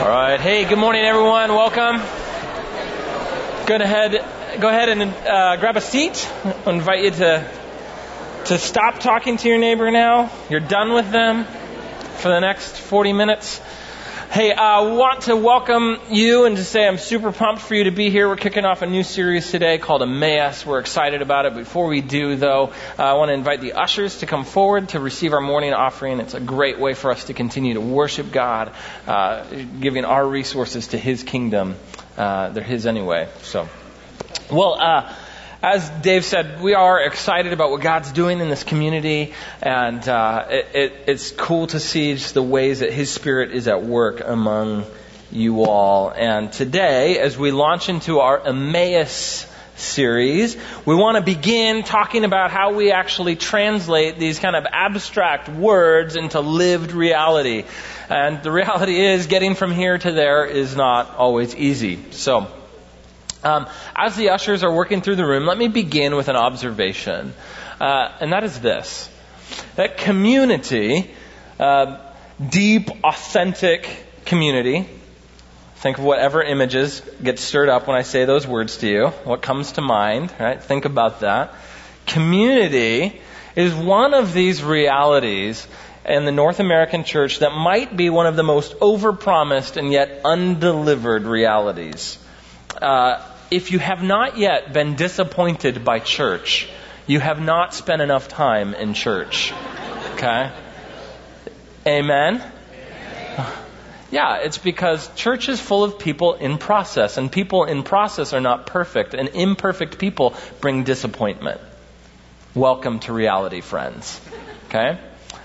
All right. Hey, good morning, everyone. Welcome. Go ahead, go ahead and uh, grab a seat. I invite you to to stop talking to your neighbor now. You're done with them for the next 40 minutes. Hey, I want to welcome you and to say I'm super pumped for you to be here. We're kicking off a new series today called Emmaus. We're excited about it. Before we do, though, I want to invite the ushers to come forward to receive our morning offering. It's a great way for us to continue to worship God, uh, giving our resources to His kingdom. Uh, they're His anyway. So, well, uh, as Dave said, we are excited about what God's doing in this community, and uh, it, it, it's cool to see just the ways that His Spirit is at work among you all. And today, as we launch into our Emmaus series, we want to begin talking about how we actually translate these kind of abstract words into lived reality. And the reality is, getting from here to there is not always easy. So, um, as the ushers are working through the room, let me begin with an observation, uh, and that is this: that community, uh, deep, authentic community. Think of whatever images get stirred up when I say those words to you. What comes to mind, right? Think about that. Community is one of these realities in the North American church that might be one of the most overpromised and yet undelivered realities. Uh, if you have not yet been disappointed by church, you have not spent enough time in church. Okay? Amen? Yeah, it's because church is full of people in process, and people in process are not perfect, and imperfect people bring disappointment. Welcome to reality, friends. Okay?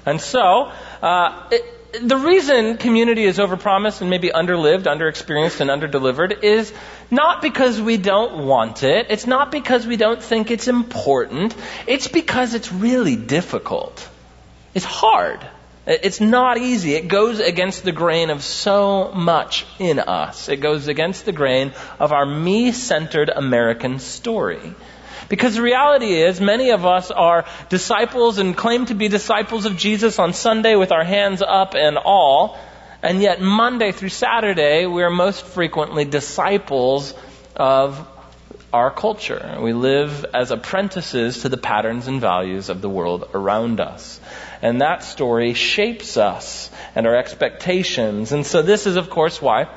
And so, uh, it, the reason community is overpromised and maybe underlived, underexperienced, and underdelivered is not because we don't want it. It's not because we don't think it's important. It's because it's really difficult. It's hard. It's not easy. It goes against the grain of so much in us. It goes against the grain of our me centered American story. Because the reality is, many of us are disciples and claim to be disciples of Jesus on Sunday with our hands up and all, and yet Monday through Saturday, we are most frequently disciples of our culture. We live as apprentices to the patterns and values of the world around us. And that story shapes us and our expectations. And so this is, of course, why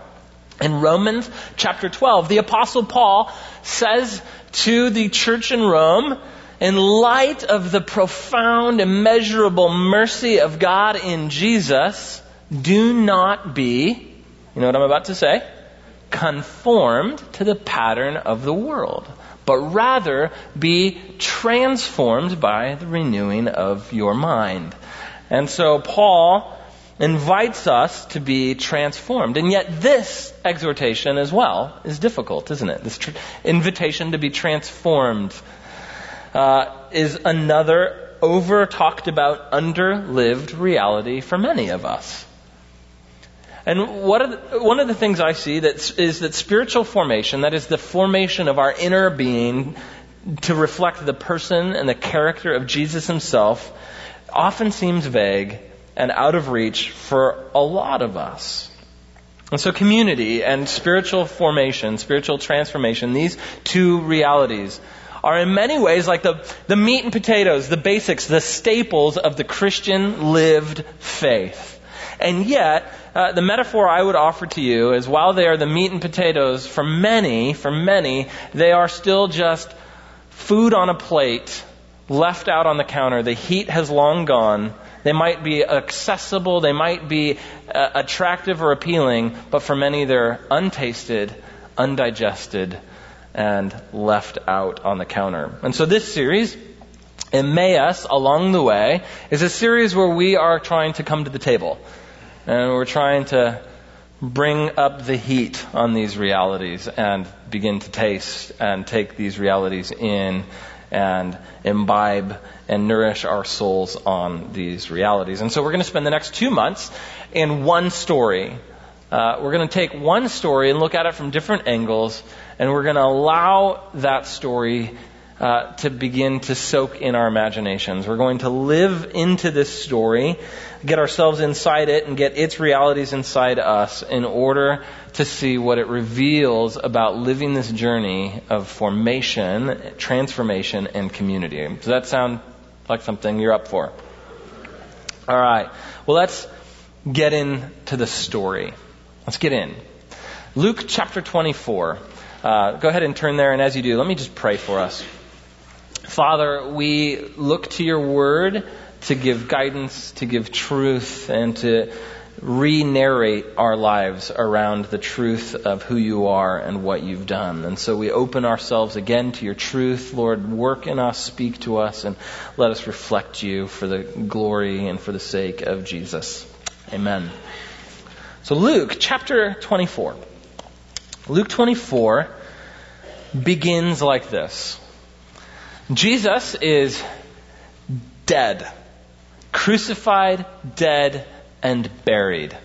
in Romans chapter 12, the apostle Paul says to the church in Rome, in light of the profound, immeasurable mercy of God in Jesus, do not be, you know what I'm about to say? Conformed to the pattern of the world, but rather be transformed by the renewing of your mind. And so Paul invites us to be transformed. And yet, this exhortation as well is difficult, isn't it? This tr- invitation to be transformed uh, is another over talked about, under lived reality for many of us. And the, one of the things I see that is that spiritual formation, that is the formation of our inner being to reflect the person and the character of Jesus himself, often seems vague and out of reach for a lot of us. And so community and spiritual formation, spiritual transformation, these two realities are in many ways like the, the meat and potatoes, the basics, the staples of the Christian lived faith. And yet, uh, the metaphor I would offer to you is while they are the meat and potatoes, for many, for many, they are still just food on a plate left out on the counter. The heat has long gone they might be accessible, they might be uh, attractive or appealing, but for many they're untasted, undigested, and left out on the counter. And so this series, Emmaus Along the Way, is a series where we are trying to come to the table. And we're trying to bring up the heat on these realities and begin to taste and take these realities in and imbibe and nourish our souls on these realities. And so we're going to spend the next two months in one story. Uh, we're going to take one story and look at it from different angles, and we're going to allow that story uh, to begin to soak in our imaginations. We're going to live into this story, get ourselves inside it, and get its realities inside us in order to see what it reveals about living this journey of formation, transformation, and community. Does that sound like something you're up for? All right. Well, let's get into the story. Let's get in. Luke chapter 24. Uh, go ahead and turn there, and as you do, let me just pray for us. Father, we look to your word to give guidance, to give truth, and to re narrate our lives around the truth of who you are and what you've done. And so we open ourselves again to your truth. Lord, work in us, speak to us, and let us reflect you for the glory and for the sake of Jesus. Amen. So, Luke chapter 24. Luke 24 begins like this. Jesus is dead, crucified, dead, and buried.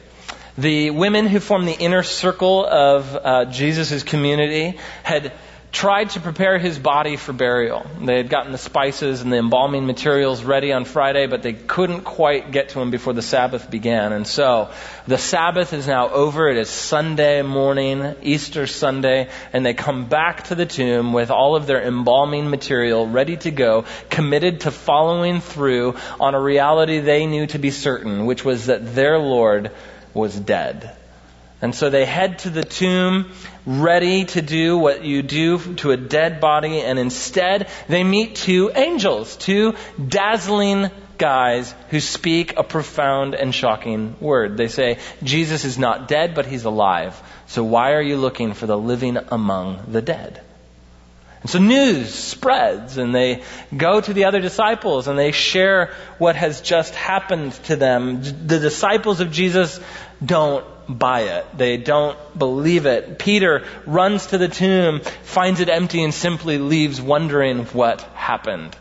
The women who formed the inner circle of uh, Jesus' community had tried to prepare his body for burial. They had gotten the spices and the embalming materials ready on Friday, but they couldn't quite get to him before the Sabbath began. And so the Sabbath is now over. It is Sunday morning, Easter Sunday, and they come back to the tomb with all of their embalming material ready to go, committed to following through on a reality they knew to be certain, which was that their Lord was dead. And so they head to the tomb, ready to do what you do to a dead body, and instead they meet two angels, two dazzling guys who speak a profound and shocking word. They say, Jesus is not dead, but he's alive. So why are you looking for the living among the dead? And so news spreads, and they go to the other disciples and they share what has just happened to them. The disciples of Jesus don't buy it. They don't believe it. Peter runs to the tomb, finds it empty, and simply leaves wondering what happened.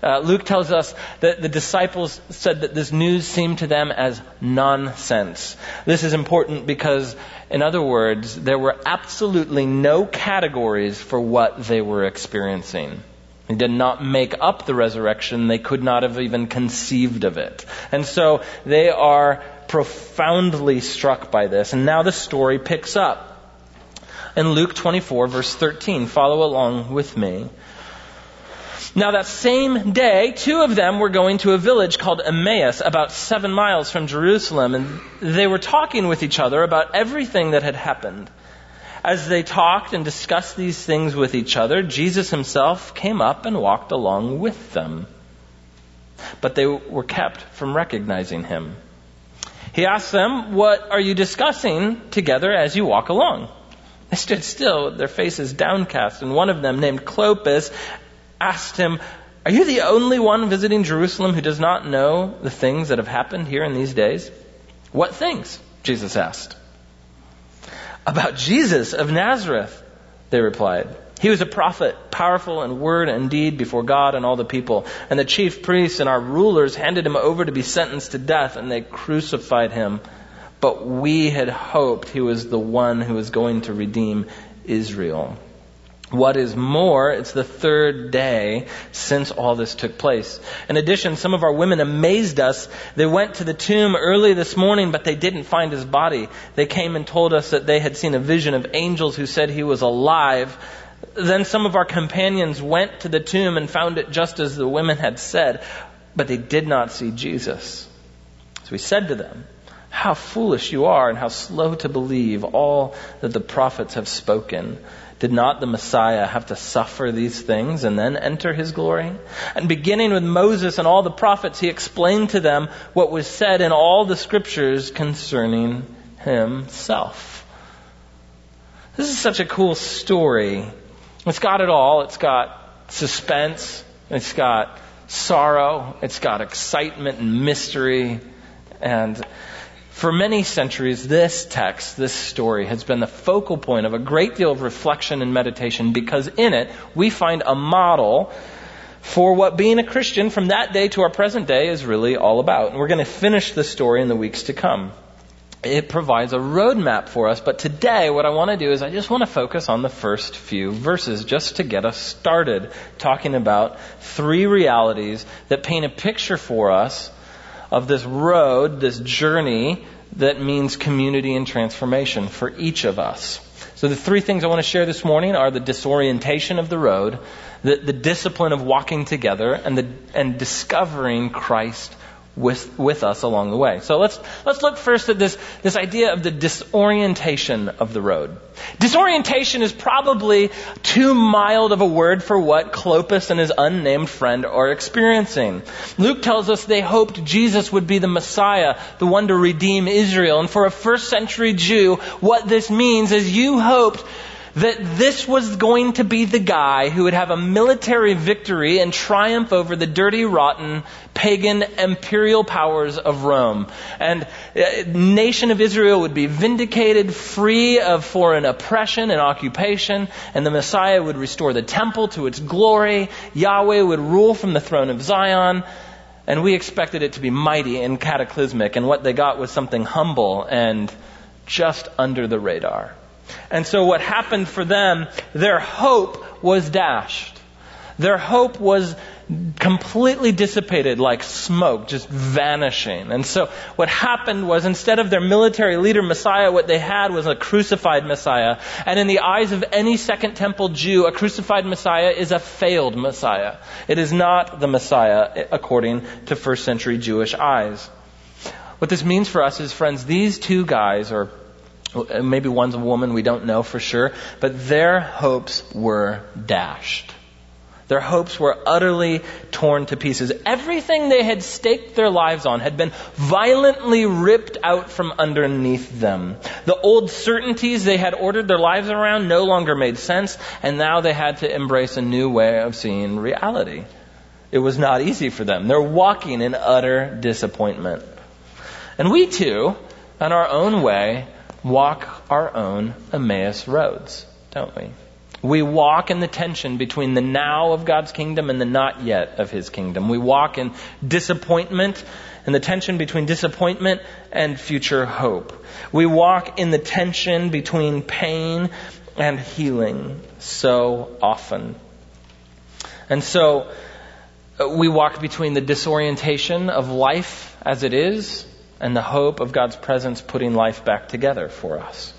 Uh, Luke tells us that the disciples said that this news seemed to them as nonsense. This is important because, in other words, there were absolutely no categories for what they were experiencing. They did not make up the resurrection. They could not have even conceived of it. And so they are profoundly struck by this. And now the story picks up. In Luke 24, verse 13, follow along with me. Now, that same day, two of them were going to a village called Emmaus, about seven miles from Jerusalem, and they were talking with each other about everything that had happened. As they talked and discussed these things with each other, Jesus himself came up and walked along with them. But they were kept from recognizing him. He asked them, What are you discussing together as you walk along? They stood still, their faces downcast, and one of them, named Clopas, asked him, Are you the only one visiting Jerusalem who does not know the things that have happened here in these days? What things? Jesus asked. About Jesus of Nazareth, they replied. He was a prophet, powerful in word and deed before God and all the people. And the chief priests and our rulers handed him over to be sentenced to death, and they crucified him. But we had hoped he was the one who was going to redeem Israel. What is more, it's the third day since all this took place. In addition, some of our women amazed us. They went to the tomb early this morning, but they didn't find his body. They came and told us that they had seen a vision of angels who said he was alive. Then some of our companions went to the tomb and found it just as the women had said, but they did not see Jesus. So we said to them, How foolish you are, and how slow to believe all that the prophets have spoken. Did not the Messiah have to suffer these things and then enter his glory? And beginning with Moses and all the prophets, he explained to them what was said in all the scriptures concerning himself. This is such a cool story. It's got it all. It's got suspense. It's got sorrow. It's got excitement and mystery. And for many centuries, this text, this story, has been the focal point of a great deal of reflection and meditation because in it we find a model for what being a Christian from that day to our present day is really all about. And we're going to finish the story in the weeks to come. It provides a roadmap for us. But today, what I want to do is I just want to focus on the first few verses just to get us started talking about three realities that paint a picture for us of this road, this journey that means community and transformation for each of us. So the three things I want to share this morning are the disorientation of the road, the, the discipline of walking together, and, the, and discovering Christ with, with us along the way. So let's, let's look first at this, this idea of the disorientation of the road. Disorientation is probably too mild of a word for what Clopas and his unnamed friend are experiencing. Luke tells us they hoped Jesus would be the Messiah, the one to redeem Israel. And for a first century Jew, what this means is you hoped that this was going to be the guy who would have a military victory and triumph over the dirty, rotten, pagan imperial powers of Rome. And uh, nation of Israel would be vindicated, free of foreign oppression and occupation, and the Messiah would restore the temple to its glory. Yahweh would rule from the throne of Zion. And we expected it to be mighty and cataclysmic, and what they got was something humble and just under the radar. And so what happened for them, their hope was dashed. Their hope was completely dissipated like smoke, just vanishing. And so what happened was instead of their military leader Messiah, what they had was a crucified Messiah. And in the eyes of any Second Temple Jew, a crucified Messiah is a failed Messiah. It is not the Messiah according to first century Jewish eyes. What this means for us is, friends, these two guys, or Uh, maybe one's a woman, we don't know for sure. But their hopes were dashed. Their hopes were utterly torn to pieces. Everything they had staked their lives on had been violently ripped out from underneath them. The old certainties they had ordered their lives around no longer made sense, and now they had to embrace a new way of seeing reality. It was not easy for them. They're walking in utter disappointment. And we too, in our own way, walk our own Emmaus roads, don't we? We walk in the tension between the now of God's kingdom and the not yet of His kingdom. We walk in disappointment and the tension between disappointment and future hope. We walk in the tension between pain and healing so often. And so uh, we walk between the disorientation of life as it is and the hope of God's presence putting life back together for us.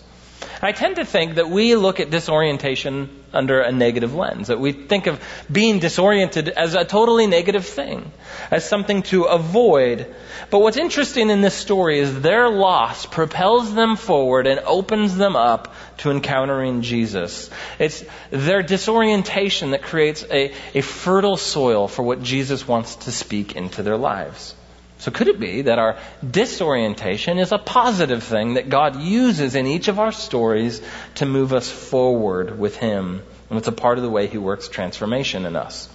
I tend to think that we look at disorientation under a negative lens, that we think of being disoriented as a totally negative thing, as something to avoid. But what's interesting in this story is their loss propels them forward and opens them up to encountering Jesus. It's their disorientation that creates a, a fertile soil for what Jesus wants to speak into their lives. So could it be that our disorientation is a positive thing that God uses in each of our stories to move us forward with Him? And it's a part of the way He works transformation in us.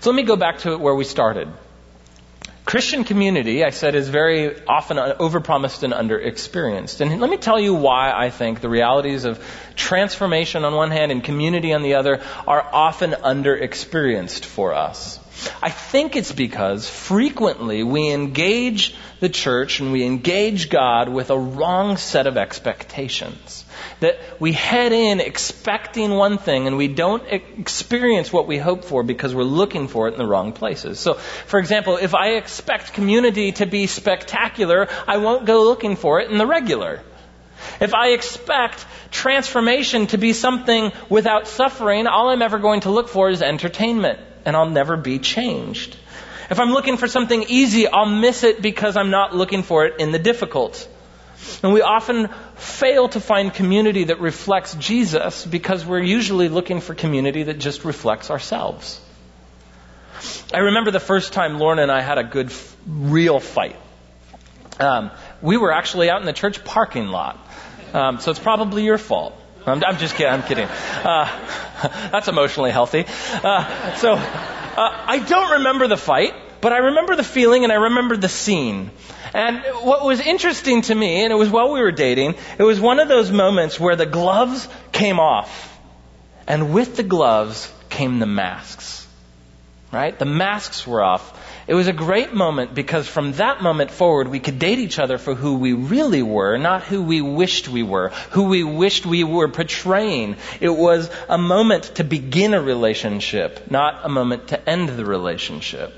So let me go back to where we started. Christian community, I said, is very often overpromised and underexperienced. And let me tell you why I think the realities of transformation on one hand and community on the other are often underexperienced for us. I think it's because frequently we engage the church and we engage God with a wrong set of expectations. That we head in expecting one thing and we don't experience what we hope for because we're looking for it in the wrong places. So, for example, if I expect community to be spectacular, I won't go looking for it in the regular. If I expect transformation to be something without suffering, all I'm ever going to look for is entertainment and I'll never be changed. If I'm looking for something easy, I'll miss it because I'm not looking for it in the difficult. And we often fail to find community that reflects Jesus because we're usually looking for community that just reflects ourselves. I remember the first time Lorna and I had a good, real fight. Um, we were actually out in the church parking lot. Um, so it's probably your fault. I'm, I'm just kidding. I'm kidding. Uh, that's emotionally healthy. Uh, so uh, I don't remember the fight, but I remember the feeling and I remember the scene. And what was interesting to me, and it was while we were dating, it was one of those moments where the gloves came off, and with the gloves came the masks. Right? The masks were off. It was a great moment because from that moment forward, we could date each other for who we really were, not who we wished we were, who we wished we were portraying. It was a moment to begin a relationship, not a moment to end the relationship.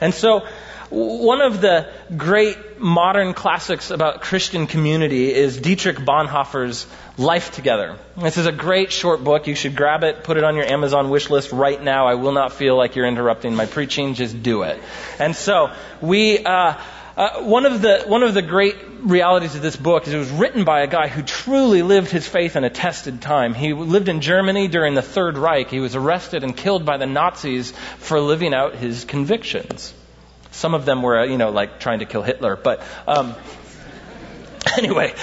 And so, one of the great modern classics about Christian community is Dietrich Bonhoeffer's Life Together. This is a great short book. You should grab it, put it on your Amazon wish list right now. I will not feel like you're interrupting my preaching. Just do it. And so we, uh, uh, one of the one of the great realities of this book is it was written by a guy who truly lived his faith in a tested time. He lived in Germany during the Third Reich. He was arrested and killed by the Nazis for living out his convictions. Some of them were, you know, like trying to kill Hitler. But um, anyway,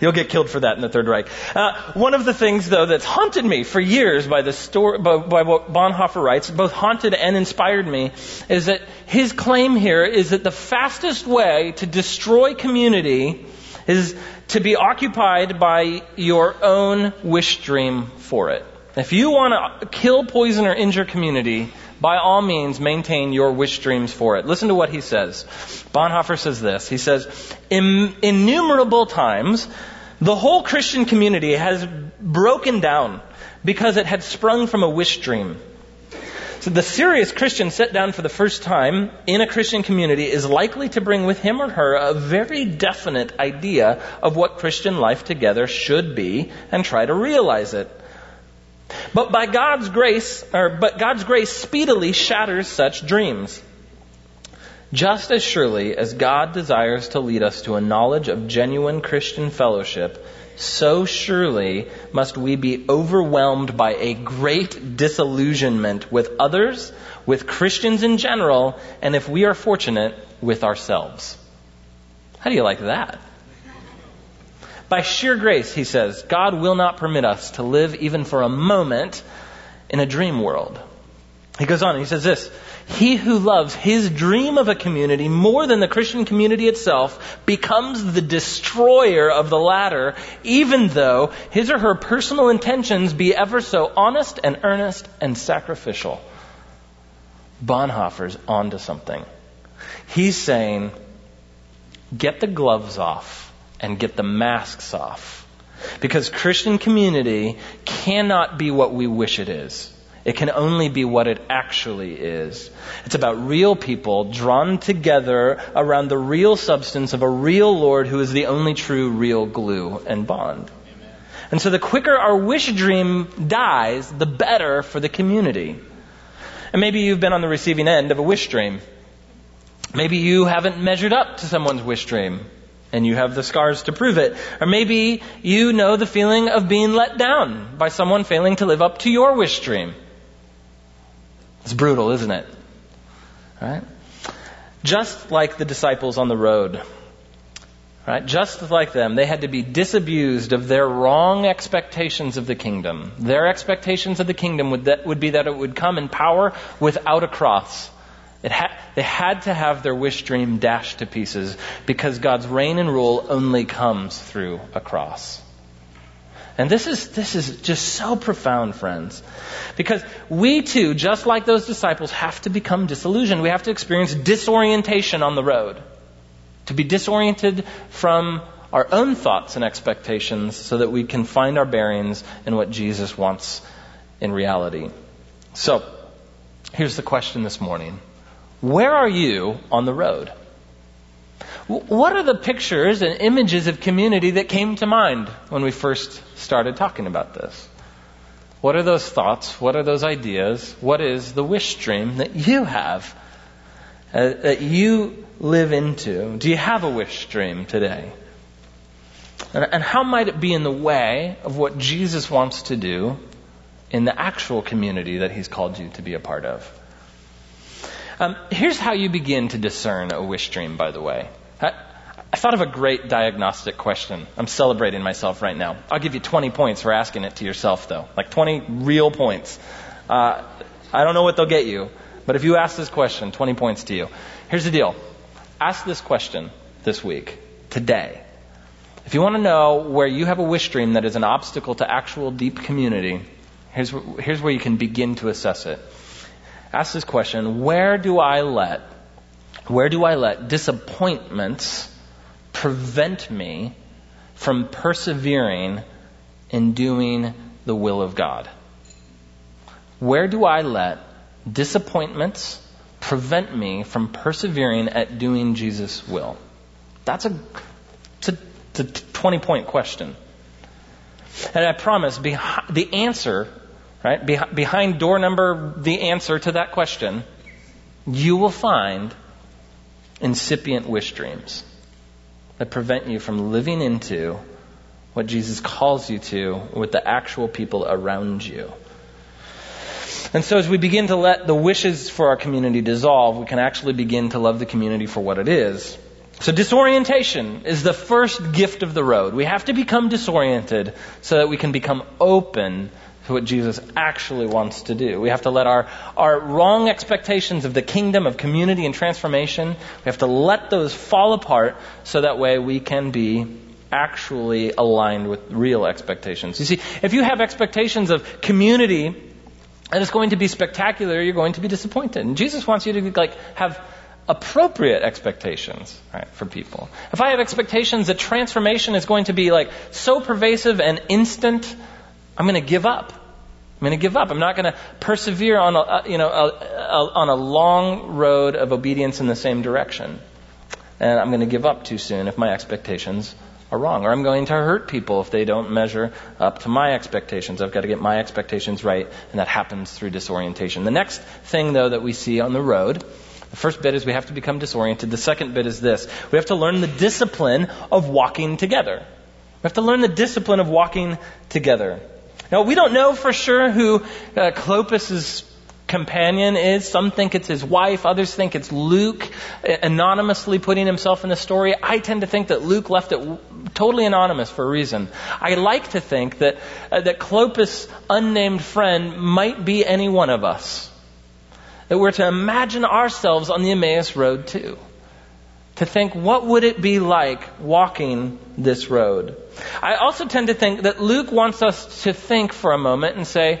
you'll get killed for that in the Third Reich. Uh, one of the things, though, that's haunted me for years by the story, by, by what Bonhoeffer writes, both haunted and inspired me, is that his claim here is that the fastest way to destroy community is to be occupied by your own wish dream for it. If you want to kill, poison, or injure community, by all means maintain your wish dreams for it. Listen to what he says. Bonhoeffer says this. He says, In, innumerable times, the whole Christian community has broken down because it had sprung from a wish dream. So the serious Christian set down for the first time in a Christian community is likely to bring with him or her a very definite idea of what Christian life together should be and try to realize it. But by God's grace, or but God's grace speedily shatters such dreams. Just as surely as God desires to lead us to a knowledge of genuine Christian fellowship, so surely must we be overwhelmed by a great disillusionment with others, with Christians in general, and if we are fortunate, with ourselves. How do you like that? By sheer grace, he says, God will not permit us to live even for a moment in a dream world. He goes on he says this He who loves his dream of a community more than the Christian community itself becomes the destroyer of the latter, even though his or her personal intentions be ever so honest and earnest and sacrificial. Bonhoeffer's onto something. He's saying, get the gloves off and get the masks off. Because Christian community cannot be what we wish it is. It can only be what it actually is. It's about real people drawn together around the real substance of a real Lord who is the only true real glue and bond. Amen. And so the quicker our wish dream dies, the better for the community. And maybe you've been on the receiving end of a wish dream. Maybe you haven't measured up to someone's wish dream and you have the scars to prove it. Or maybe you know the feeling of being let down by someone failing to live up to your wish dream. It's brutal, isn't it? Right? Just like the disciples on the road. Right? Just like them, they had to be disabused of their wrong expectations of the kingdom. Their expectations of the kingdom would, that, would be that it would come in power without a cross Ha- they had to have their wish dream dashed to pieces because God's reign and rule only comes through a cross. And this is, this is just so profound, friends. Because we too, just like those disciples, have to become disillusioned. We have to experience disorientation on the road. To be disoriented from our own thoughts and expectations so that we can find our bearings in what Jesus wants in reality. So, here's the question this morning. Where are you on the road? What are the pictures and images of community that came to mind when we first started talking about this? What are those thoughts? What are those ideas? What is the wish dream that you have, uh, that you live into? Do you have a wish dream today? And, and how might it be in the way of what Jesus wants to do in the actual community that He's called you to be a part of? Um, here's how you begin to discern a wish dream, by the way. I, I thought of a great diagnostic question. I'm celebrating myself right now. I'll give you 20 points for asking it to yourself, though. Like 20 real points. Uh, I don't know what they'll get you, but if you ask this question, 20 points to you. Here's the deal. Ask this question this week, today. If you want to know where you have a wish dream that is an obstacle to actual deep community, here's, here's where you can begin to assess it. Ask this question Where do I let, where do I let disappointments prevent me from persevering in doing the will of God? Where do I let disappointments prevent me from persevering at doing Jesus' will? That's a, it's a, it's a 20 point question. And I promise, the answer, right, behind door number, the answer to that question, you will find incipient wish dreams that prevent you from living into what Jesus calls you to with the actual people around you. And so as we begin to let the wishes for our community dissolve, we can actually begin to love the community for what it is. So disorientation is the first gift of the road. We have to become disoriented so that we can become open to what Jesus actually wants to do. We have to let our, our wrong expectations of the kingdom, of community and transformation, we have to let those fall apart so that way we can be actually aligned with real expectations. You see, if you have expectations of community and it's going to be spectacular, you're going to be disappointed. And Jesus wants you to like have appropriate expectations right, for people. If I have expectations that transformation is going to be like so pervasive and instant, I'm going to give up. I'm going to give up. I'm not going to persevere on a, uh, you know, a, a, on a long road of obedience in the same direction. And I'm going to give up too soon if my expectations are wrong. Or I'm going to hurt people if they don't measure up to my expectations. I've got to get my expectations right, and that happens through disorientation. The next thing, though, that we see on the road, the first bit is we have to become disoriented. The second bit is this we have to learn the discipline of walking together. We have to learn the discipline of walking together. Now, we don't know for sure who uh, Clopas' companion is. Some think it's his wife. Others think it's Luke anonymously putting himself in the story. I tend to think that Luke left it totally anonymous for a reason. I like to think that, uh, that Clopas' unnamed friend might be any one of us. That we're to imagine ourselves on the Emmaus road too. To think, what would it be like walking this road? I also tend to think that Luke wants us to think for a moment and say,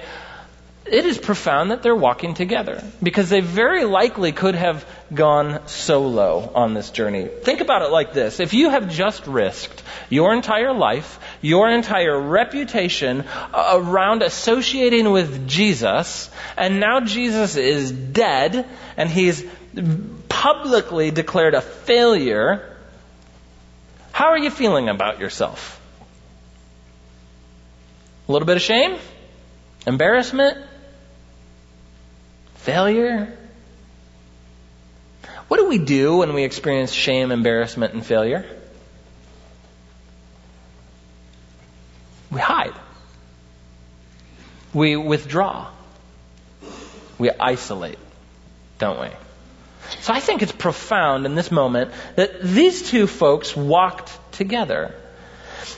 it is profound that they're walking together because they very likely could have gone solo on this journey. Think about it like this. If you have just risked your entire life, your entire reputation uh, around associating with Jesus, and now Jesus is dead and he's publicly declared a failure, how are you feeling about yourself? A little bit of shame? Embarrassment? Failure? What do we do when we experience shame, embarrassment, and failure? We hide. We withdraw. We isolate, don't we? So I think it's profound in this moment that these two folks walked together.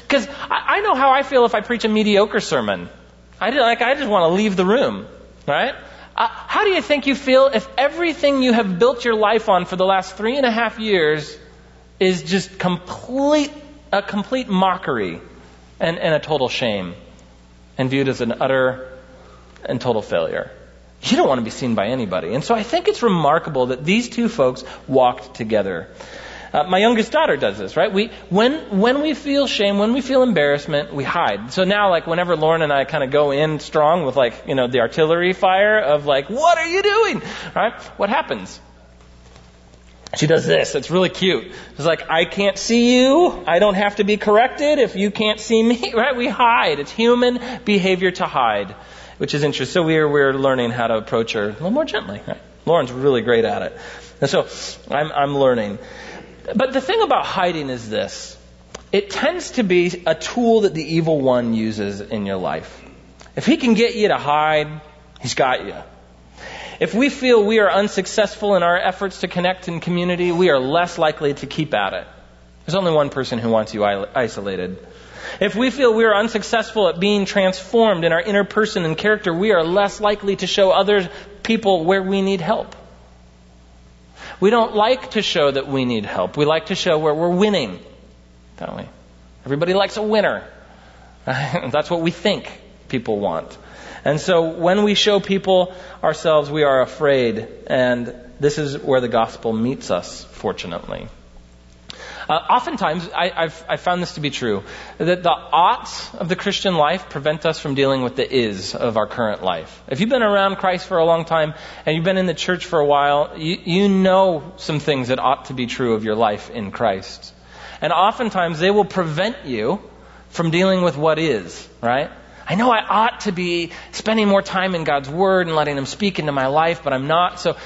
Because I, I, know how I feel if I preach a mediocre sermon. I, like, I just want to leave the room, right? Uh, how do you think you feel if everything you have built your life on for the last three and a half years is just complete, a complete mockery and, and a total shame and viewed as an utter and total failure? You don't want to be seen by anybody. And so I think it's remarkable that these two folks walked together. Uh, my youngest daughter does this, right? We, when, when we feel shame, when we feel embarrassment, we hide. So now, like, whenever Lauren and I kind of go in strong with, like, you know, the artillery fire of, like, what are you doing? Right? What happens? She does this. It's really cute. It's like, I can't see you. I don't have to be corrected if you can't see me. Right? We hide. It's human behavior to hide, which is interesting. So we're, we're learning how to approach her a little more gently. Lauren's really great at it. And so I'm, I'm learning. But the thing about hiding is this it tends to be a tool that the evil one uses in your life. If he can get you to hide, he's got you. If we feel we are unsuccessful in our efforts to connect in community, we are less likely to keep at it. There's only one person who wants you isolated. If we feel we are unsuccessful at being transformed in our inner person and character, we are less likely to show other people where we need help. We don't like to show that we need help. We like to show where we're winning, don't we? Everybody likes a winner. That's what we think people want. And so when we show people ourselves, we are afraid. And this is where the gospel meets us, fortunately. Uh, oftentimes, I, I've, I've found this to be true, that the oughts of the Christian life prevent us from dealing with the is of our current life. If you've been around Christ for a long time and you've been in the church for a while, you, you know some things that ought to be true of your life in Christ. And oftentimes they will prevent you from dealing with what is, right? I know I ought to be spending more time in God's Word and letting Him speak into my life, but I'm not. So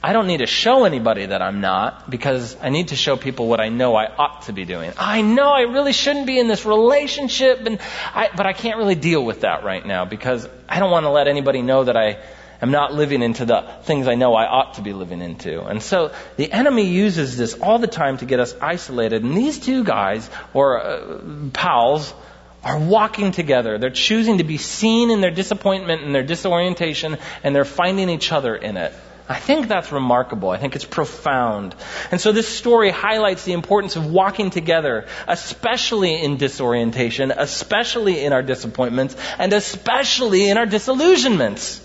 I don't need to show anybody that I'm not because I need to show people what I know I ought to be doing. I know I really shouldn't be in this relationship, and I, but I can't really deal with that right now because I don't want to let anybody know that I am not living into the things I know I ought to be living into. And so the enemy uses this all the time to get us isolated. And these two guys, or uh, pals, are walking together. They're choosing to be seen in their disappointment and their disorientation, and they're finding each other in it. I think that's remarkable. I think it's profound. And so this story highlights the importance of walking together, especially in disorientation, especially in our disappointments, and especially in our disillusionments.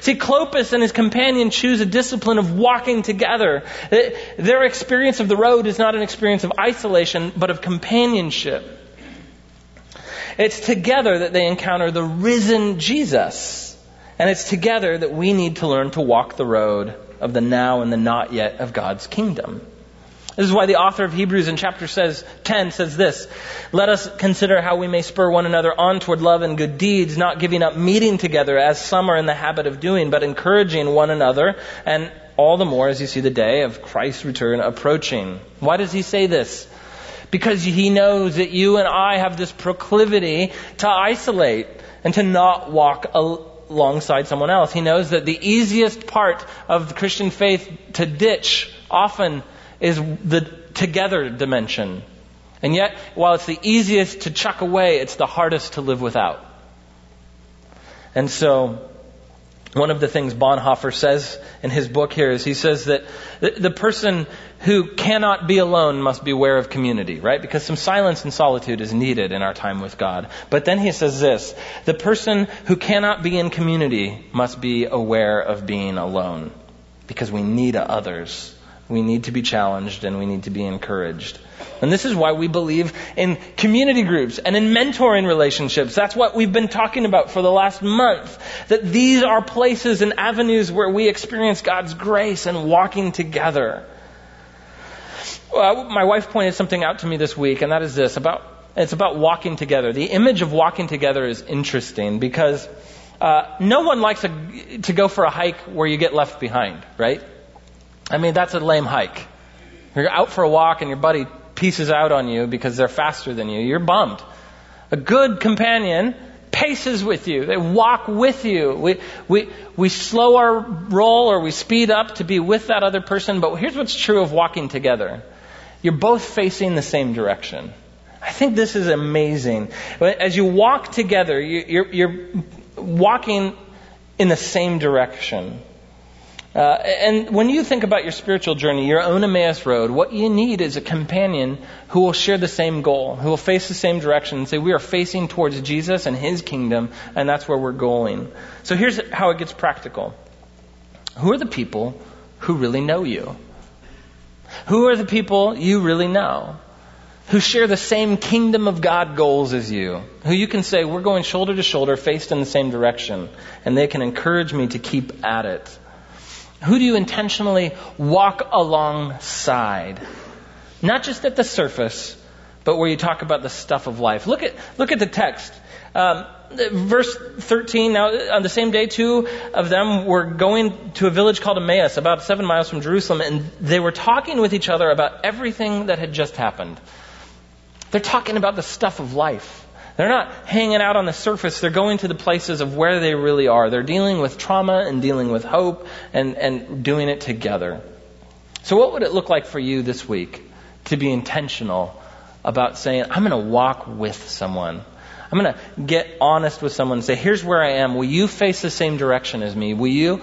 See, Clopas and his companion choose a discipline of walking together. Their experience of the road is not an experience of isolation, but of companionship. It's together that they encounter the risen Jesus. And it's together that we need to learn to walk the road of the now and the not yet of God's kingdom. This is why the author of Hebrews in chapter says, 10 says this, Let us consider how we may spur one another on toward love and good deeds, not giving up meeting together as some are in the habit of doing, but encouraging one another, and all the more as you see the day of Christ's return approaching. Why does he say this? Because he knows that you and I have this proclivity to isolate and to not walk alongside someone else. He knows that the easiest part of the Christian faith to ditch often is the together dimension. And yet, while it's the easiest to chuck away, it's the hardest to live without. And so, one of the things Bonhoeffer says in his book here is he says that the person who cannot be alone must beware of community, right? Because some silence and solitude is needed in our time with God. But then he says this the person who cannot be in community must be aware of being alone because we need others. We need to be challenged and we need to be encouraged. And this is why we believe in community groups and in mentoring relationships. That's what we've been talking about for the last month. That these are places and avenues where we experience God's grace and walking together. Well, my wife pointed something out to me this week, and that is this about it's about walking together. The image of walking together is interesting because uh, no one likes a, to go for a hike where you get left behind, right? I mean, that's a lame hike. You're out for a walk and your buddy pieces out on you because they're faster than you. You're bummed. A good companion paces with you. They walk with you. We, we, we slow our roll or we speed up to be with that other person. But here's what's true of walking together. You're both facing the same direction. I think this is amazing. As you walk together, you're, you're walking in the same direction. Uh, and when you think about your spiritual journey, your own Emmaus road, what you need is a companion who will share the same goal, who will face the same direction and say, we are facing towards Jesus and His kingdom, and that's where we're going. So here's how it gets practical. Who are the people who really know you? Who are the people you really know? Who share the same kingdom of God goals as you? Who you can say, we're going shoulder to shoulder, faced in the same direction, and they can encourage me to keep at it. Who do you intentionally walk alongside? Not just at the surface, but where you talk about the stuff of life. Look at, look at the text. Um, verse 13, now on the same day, two of them were going to a village called Emmaus, about seven miles from Jerusalem, and they were talking with each other about everything that had just happened. They're talking about the stuff of life. They're not hanging out on the surface. They're going to the places of where they really are. They're dealing with trauma and dealing with hope and, and doing it together. So, what would it look like for you this week to be intentional about saying, I'm going to walk with someone? I'm going to get honest with someone and say, here's where I am. Will you face the same direction as me? Will you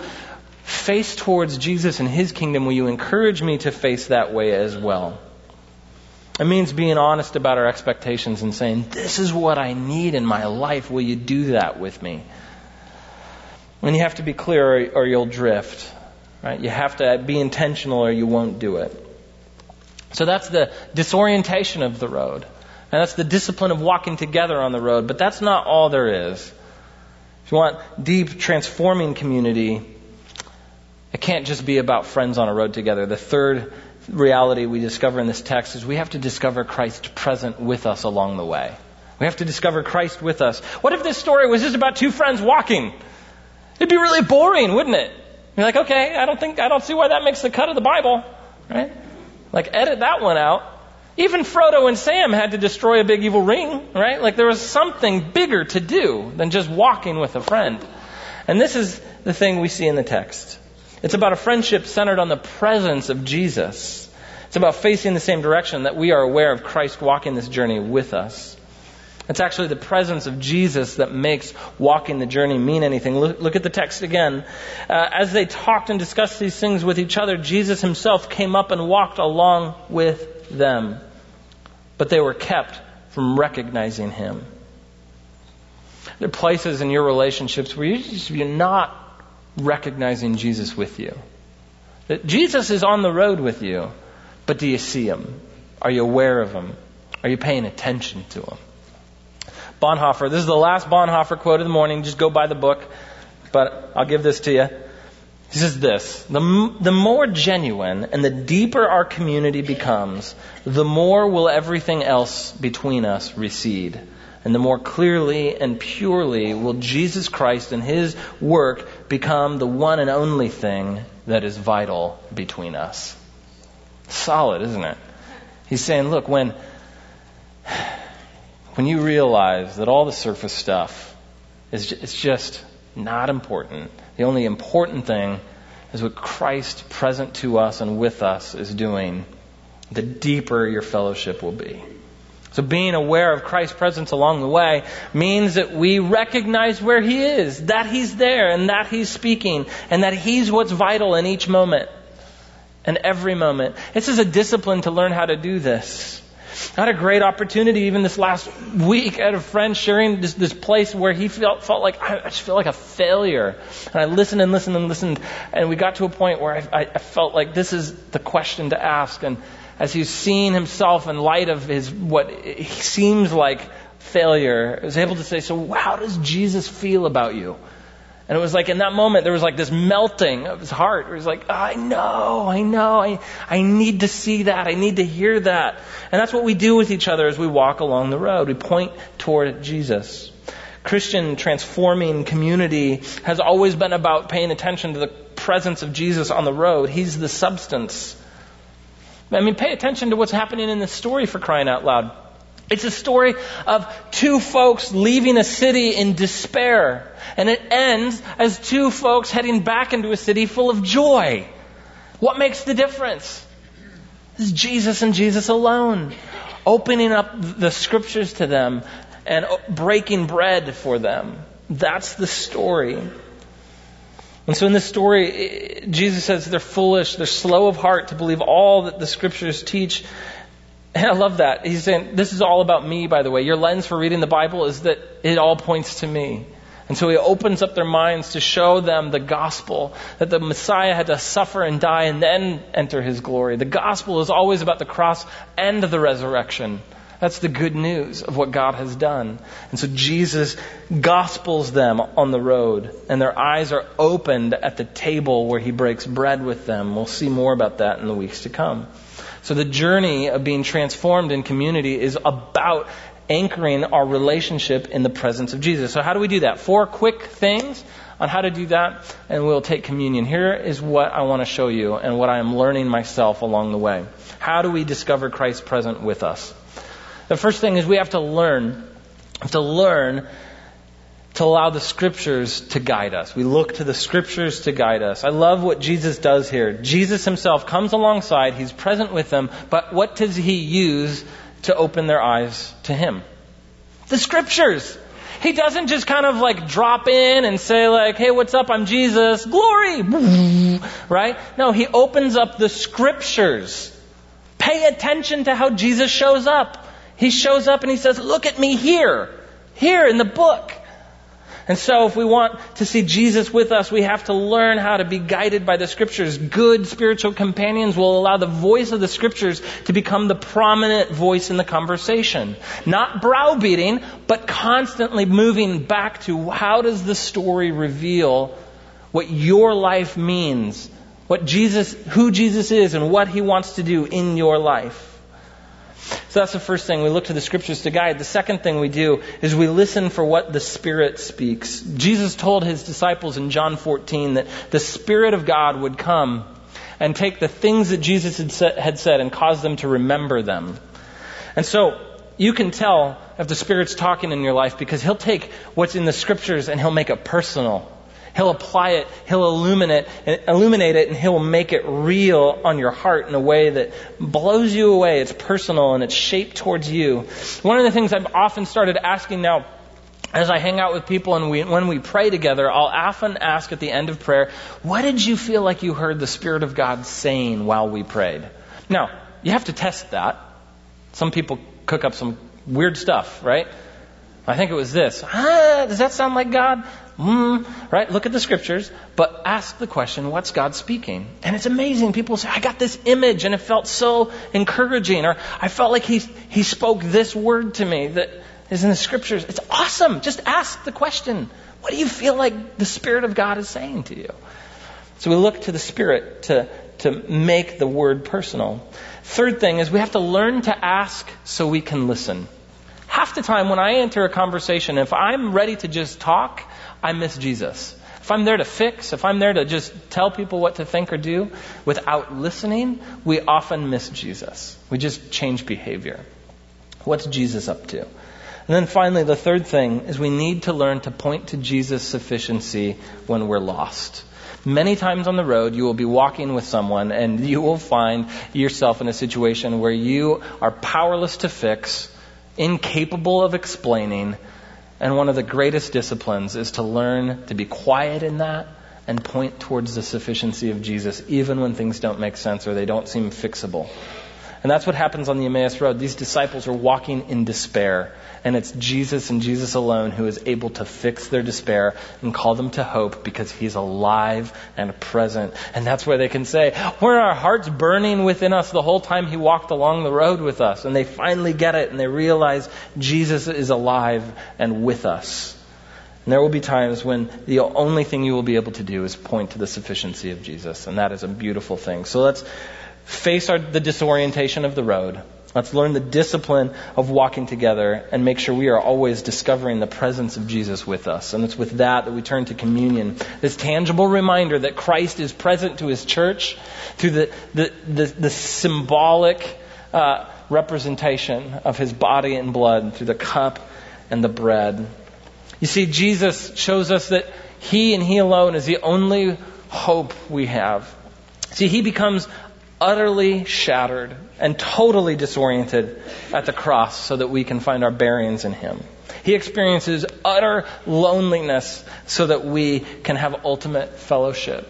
face towards Jesus and His kingdom? Will you encourage me to face that way as well? It means being honest about our expectations and saying, This is what I need in my life. Will you do that with me? And you have to be clear or, you'll drift. Right? You have to be intentional or you won't do it. So that's the disorientation of the road. And that's the discipline of walking together on the road. But that's not all there is. If you want deep, transforming community, it can't just be about friends on a road together. The third reality we discover in this text is we have to discover Christ present with us along the way. We have to discover Christ with us. What if this story was just about two friends walking? It'd be really boring, wouldn't it? You're like, okay, I don't think, I don't see why that makes the cut of the Bible, right? Like, edit that one out. Even Frodo and Sam had to destroy a big evil ring, right? Like, there was something bigger to do than just walking with a friend. And this is the thing we see in the text. It's about a friendship centered on the presence of Jesus. It's about facing the same direction that we are aware of Christ walking this journey with us. It's actually the presence of Jesus that makes walking the journey mean anything. Look, look at the text again. Uh, as they talked and discussed these things with each other, Jesus himself came up and walked along with them. But they were kept from recognizing him. There are places in your relationships where you just, you're not recognizing Jesus with you. That Jesus is on the road with you, but do you see him? Are you aware of him? Are you paying attention to him? Bonhoeffer. This is the last Bonhoeffer quote of the morning. Just go buy the book, but I'll give this to you. He says this the, the more genuine and the deeper our community becomes, the more will everything else between us recede. And the more clearly and purely will Jesus Christ and His work become the one and only thing that is vital between us. Solid, isn't it? He's saying, look, when when you realize that all the surface stuff is it's just not important. The only important thing is what Christ present to us and with us is doing, the deeper your fellowship will be. So being aware of Christ's presence along the way means that we recognize where He is, that He's there, and that He's speaking, and that He's what's vital in each moment and every moment. This is a discipline to learn how to do this. I had a great opportunity even this last week. I had a friend sharing this, this place where he felt, felt like, I just feel like a failure. And I listened and listened and listened. And we got to a point where I, I felt like this is the question to ask. And as he's seeing himself in light of his, what seems like failure, I was able to say, so how does Jesus feel about you? And it was like in that moment, there was like this melting of his heart. It was like, I know, I know, I, I need to see that. I need to hear that. And that's what we do with each other as we walk along the road. We point toward Jesus. Christian transforming community has always been about paying attention to the presence of Jesus on the road. He's the substance. I mean, pay attention to what's happening in this story for crying out loud. It's a story of two folks leaving a city in despair. And it ends as two folks heading back into a city full of joy. What makes the difference? It's Jesus and Jesus alone. Opening up the scriptures to them and breaking bread for them. That's the story. And so in this story, Jesus says they're foolish, they're slow of heart to believe all that the scriptures teach. And I love that. He's saying, this is all about me, by the way. Your lens for reading the Bible is that it all points to me. And so he opens up their minds to show them the gospel, that the Messiah had to suffer and die and then enter his glory. The gospel is always about the cross and the resurrection. That's the good news of what God has done. And so Jesus gospels them on the road, and their eyes are opened at the table where he breaks bread with them. We'll see more about that in the weeks to come. So the journey of being transformed in community is about anchoring our relationship in the presence of Jesus. So how do we do that? Four quick things on how to do that, and we'll take communion. Here is what I want to show you and what I am learning myself along the way. How do we discover Christ present with us? The first thing is we have to learn, have to learn to allow the scriptures to guide us. We look to the scriptures to guide us. I love what Jesus does here. Jesus himself comes alongside, he's present with them, but what does he use to open their eyes to him? The scriptures. He doesn't just kind of like drop in and say like, hey, what's up? I'm Jesus. Glory. Right? No, he opens up the scriptures. Pay attention to how Jesus shows up. He shows up and he says, look at me here. Here in the book. And so if we want to see Jesus with us, we have to learn how to be guided by the scriptures. Good spiritual companions will allow the voice of the scriptures to become the prominent voice in the conversation. Not browbeating, but constantly moving back to how does the story reveal what your life means, what Jesus, who Jesus is and what he wants to do in your life. So that's the first thing. We look to the scriptures to guide. The second thing we do is we listen for what the Spirit speaks. Jesus told his disciples in John 14 that the Spirit of God would come and take the things that Jesus had said, had said and cause them to remember them. And so you can tell if the Spirit's talking in your life because He'll take what's in the scriptures and He'll make it personal. He'll apply it, He'll illuminate, illuminate it, and He'll make it real on your heart in a way that blows you away. It's personal and it's shaped towards you. One of the things I've often started asking now as I hang out with people and we, when we pray together, I'll often ask at the end of prayer, what did you feel like you heard the Spirit of God saying while we prayed? Now, you have to test that. Some people cook up some weird stuff, right? I think it was this. Ah, does that sound like God? Mm, right? Look at the scriptures, but ask the question, what's God speaking? And it's amazing. People say, I got this image and it felt so encouraging, or I felt like he, he spoke this word to me that is in the scriptures. It's awesome. Just ask the question, what do you feel like the Spirit of God is saying to you? So we look to the Spirit to, to make the word personal. Third thing is we have to learn to ask so we can listen. Half the time when I enter a conversation, if I'm ready to just talk, I miss Jesus. If I'm there to fix, if I'm there to just tell people what to think or do without listening, we often miss Jesus. We just change behavior. What's Jesus up to? And then finally, the third thing is we need to learn to point to Jesus' sufficiency when we're lost. Many times on the road, you will be walking with someone and you will find yourself in a situation where you are powerless to fix, incapable of explaining, and one of the greatest disciplines is to learn to be quiet in that and point towards the sufficiency of Jesus, even when things don't make sense or they don't seem fixable. And that's what happens on the Emmaus Road. These disciples are walking in despair. And it's Jesus and Jesus alone who is able to fix their despair and call them to hope because he's alive and present. And that's where they can say, Were our hearts burning within us the whole time he walked along the road with us? And they finally get it and they realize Jesus is alive and with us. And there will be times when the only thing you will be able to do is point to the sufficiency of Jesus. And that is a beautiful thing. So let's face our, the disorientation of the road. Let's learn the discipline of walking together and make sure we are always discovering the presence of Jesus with us. And it's with that that we turn to communion. This tangible reminder that Christ is present to his church through the, the, the, the symbolic uh, representation of his body and blood through the cup and the bread. You see, Jesus shows us that he and he alone is the only hope we have. See, he becomes utterly shattered and totally disoriented at the cross so that we can find our bearings in Him. He experiences utter loneliness so that we can have ultimate fellowship.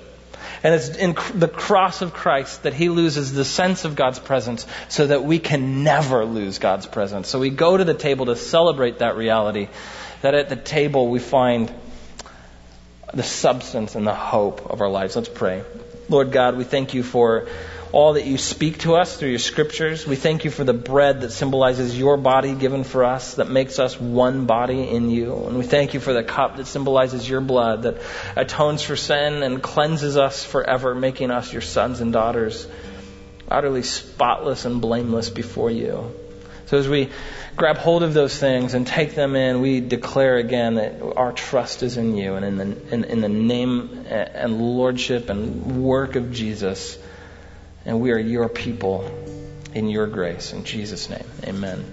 And it's in the cross of Christ that he loses the sense of God's presence so that we can never lose God's presence. So we go to the table to celebrate that reality, that at the table we find the substance and the hope of our lives. Let's pray. Lord God, we thank you for all that you speak to us through your scriptures. We thank you for the bread that symbolizes your body given for us, that makes us one body in you. And we thank you for the cup that symbolizes your blood, that atones for sin and cleanses us forever, making us your sons and daughters, utterly spotless and blameless before you. So as we grab hold of those things and take them in, we declare again that our trust is in you and in the, in, in the name and lordship and work of Jesus. And we are your people in your grace. In Jesus' name, amen.